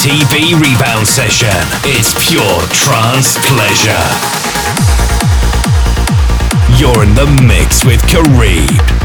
PTB Rebound Session. It's pure trance pleasure. You're in the mix with Kareem.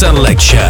Selection.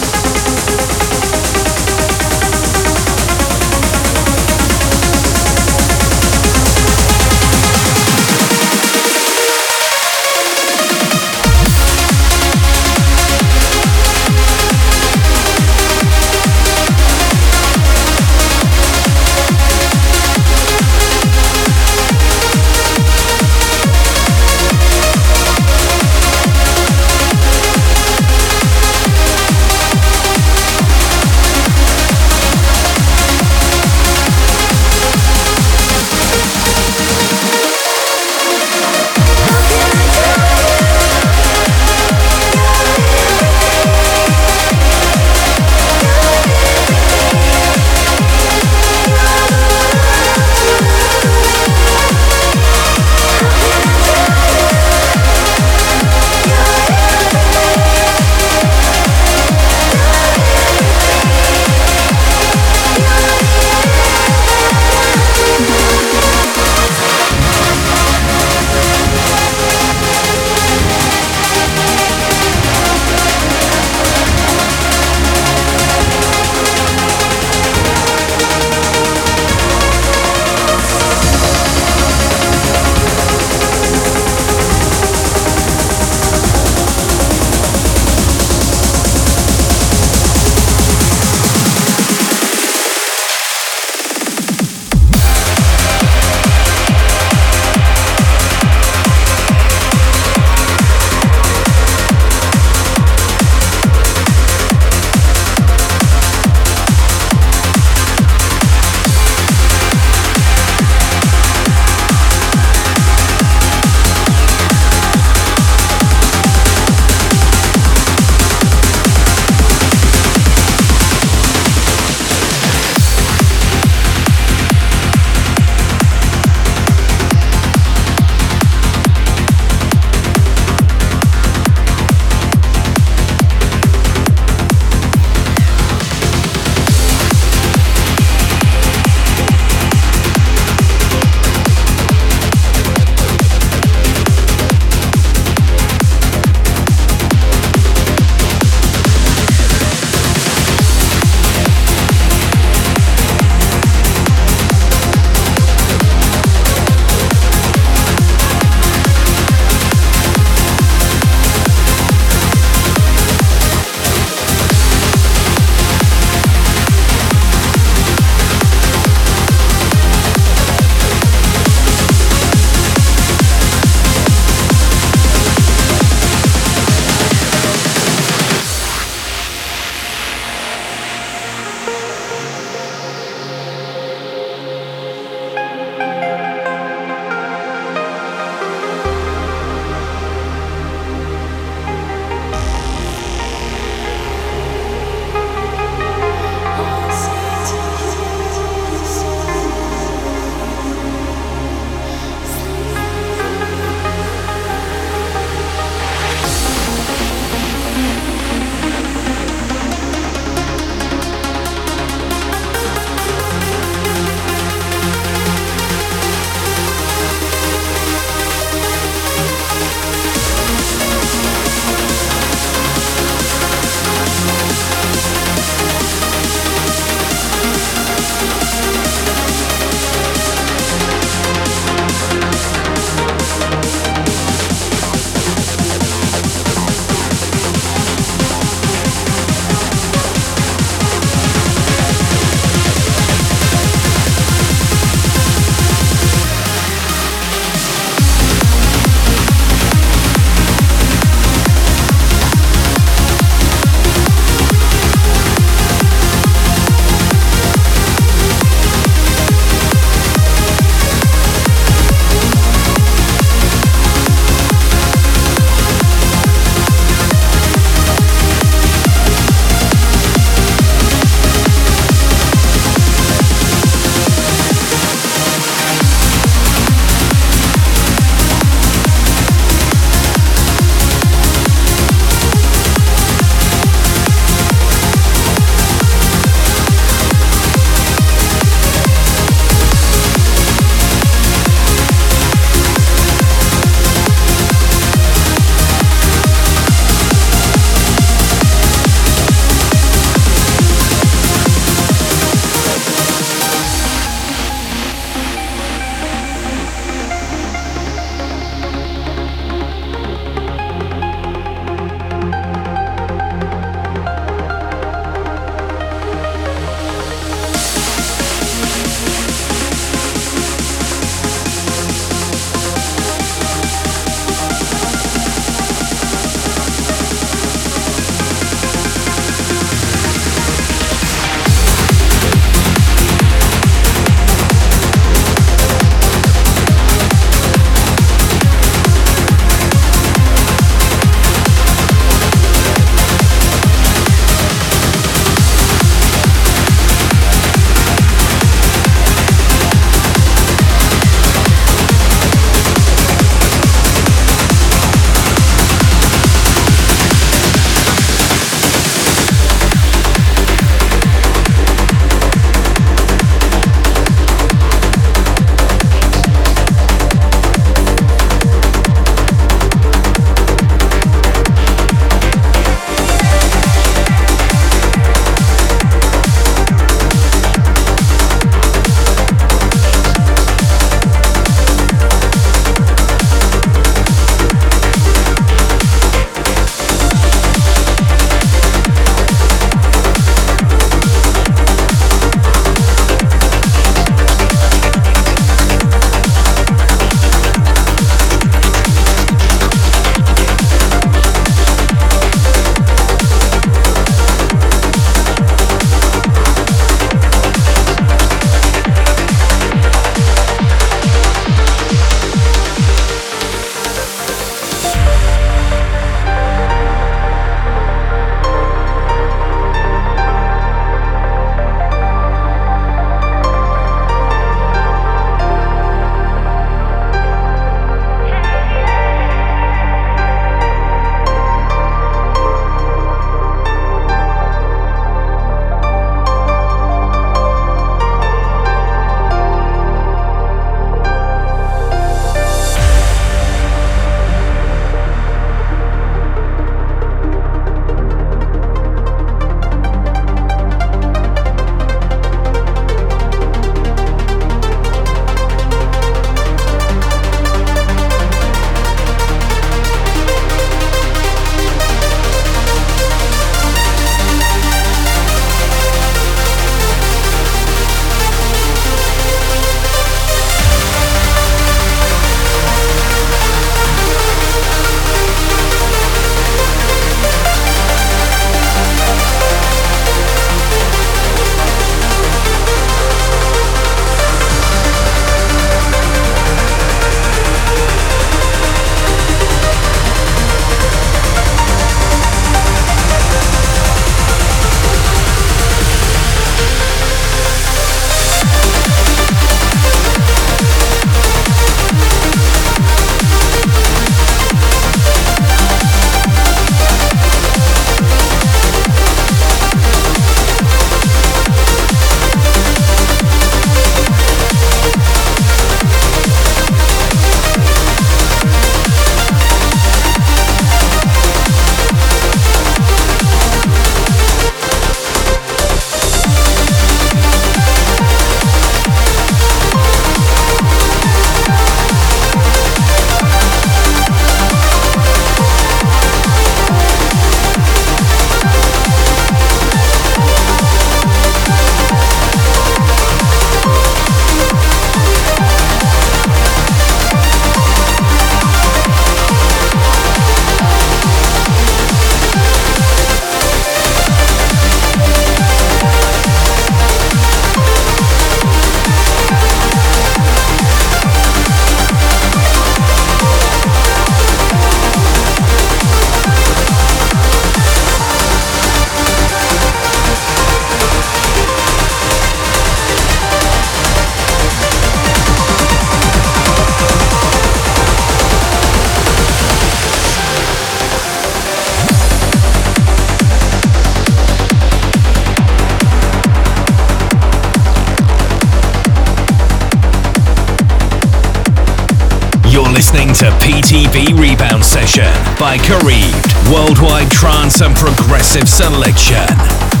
To PTV Rebound Session by Kareeved. Worldwide trance and progressive selection.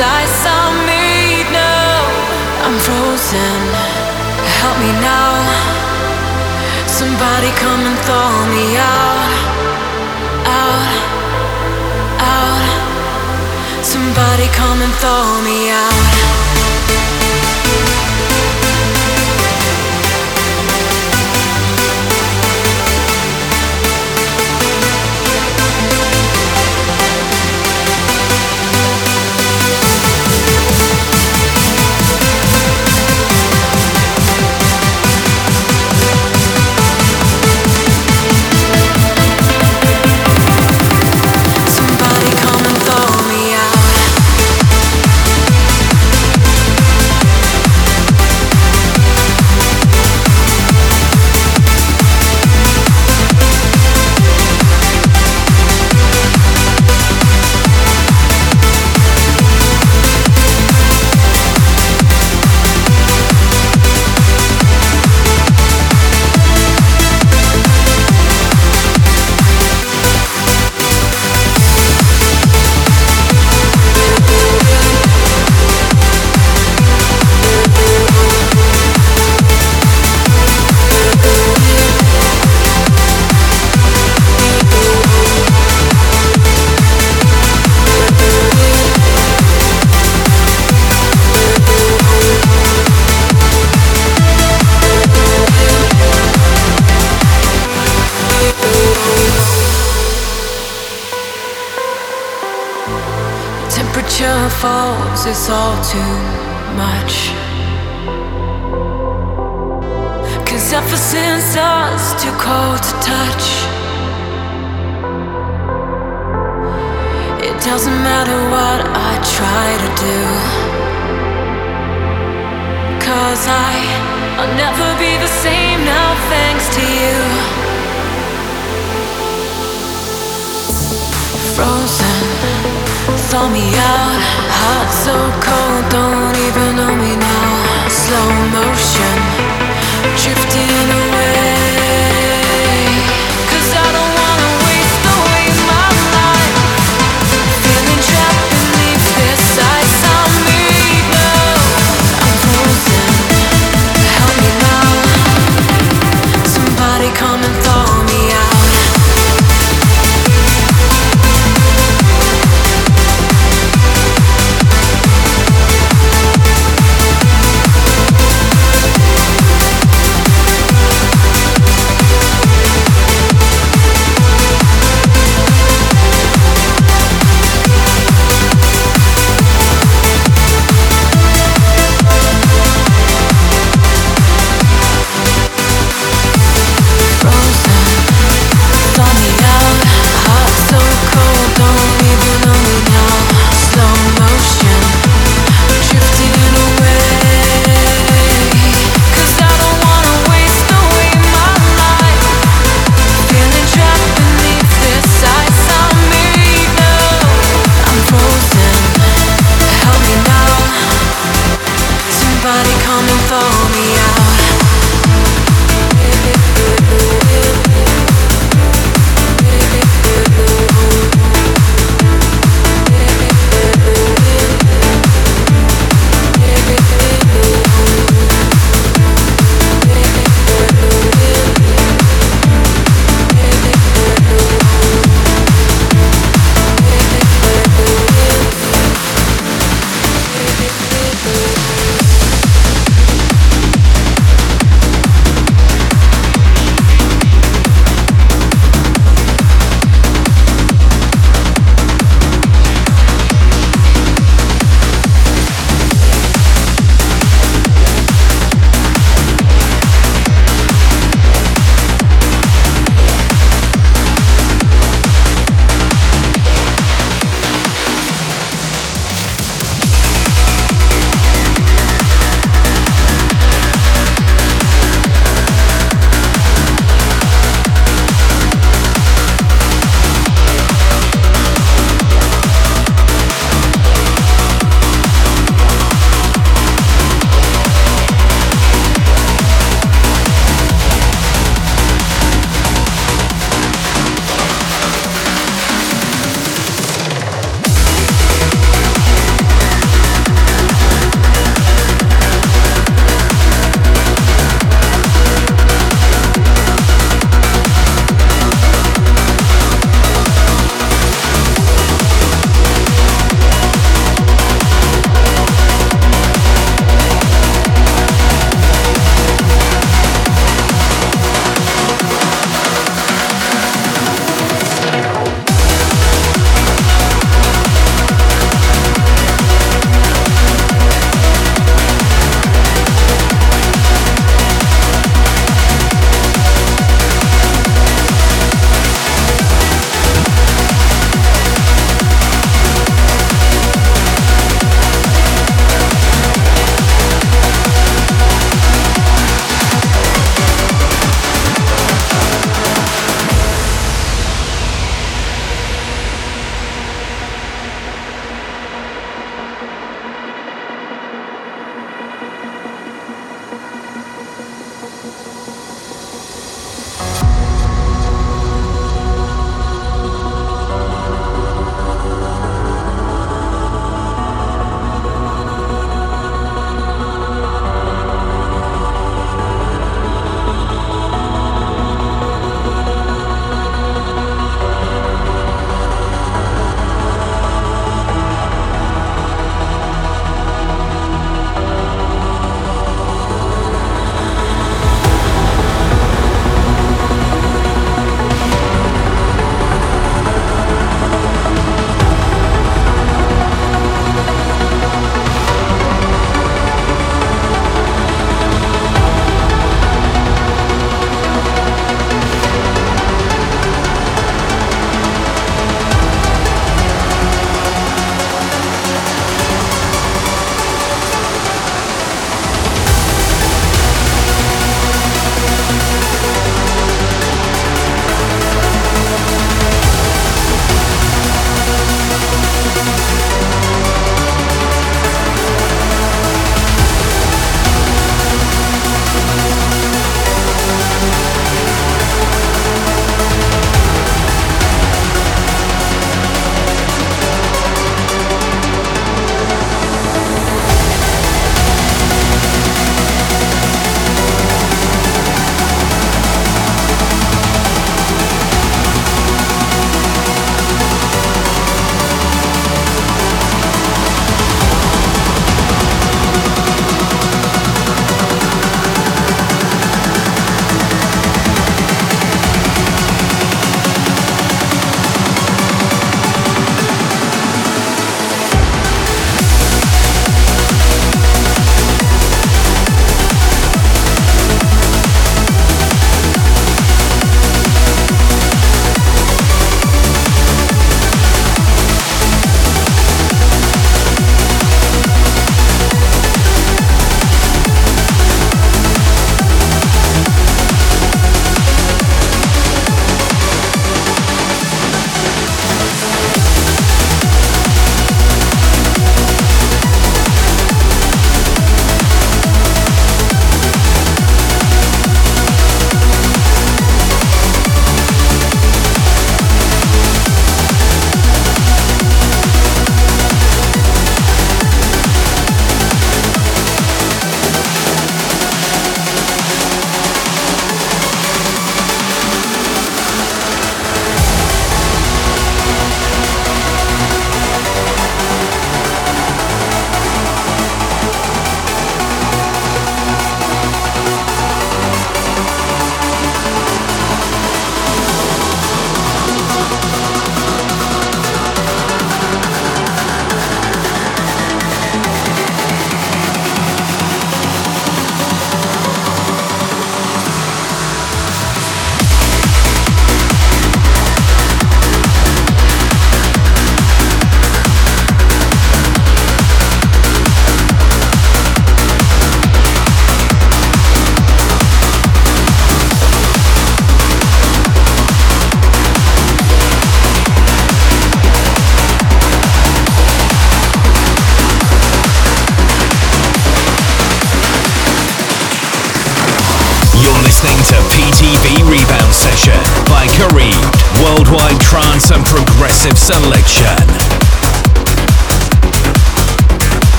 Ice I made. No, I'm frozen. Help me now. Somebody come and thaw me out. Out. Out. Somebody come and thaw me out. It's all too much. Cause ever since us, too cold to touch. It doesn't matter what I try to do. Cause I, I'll never be the same now, thanks to you. Frozen saw me out, heart so cold, don't even know me now. Slow motion, drifting away.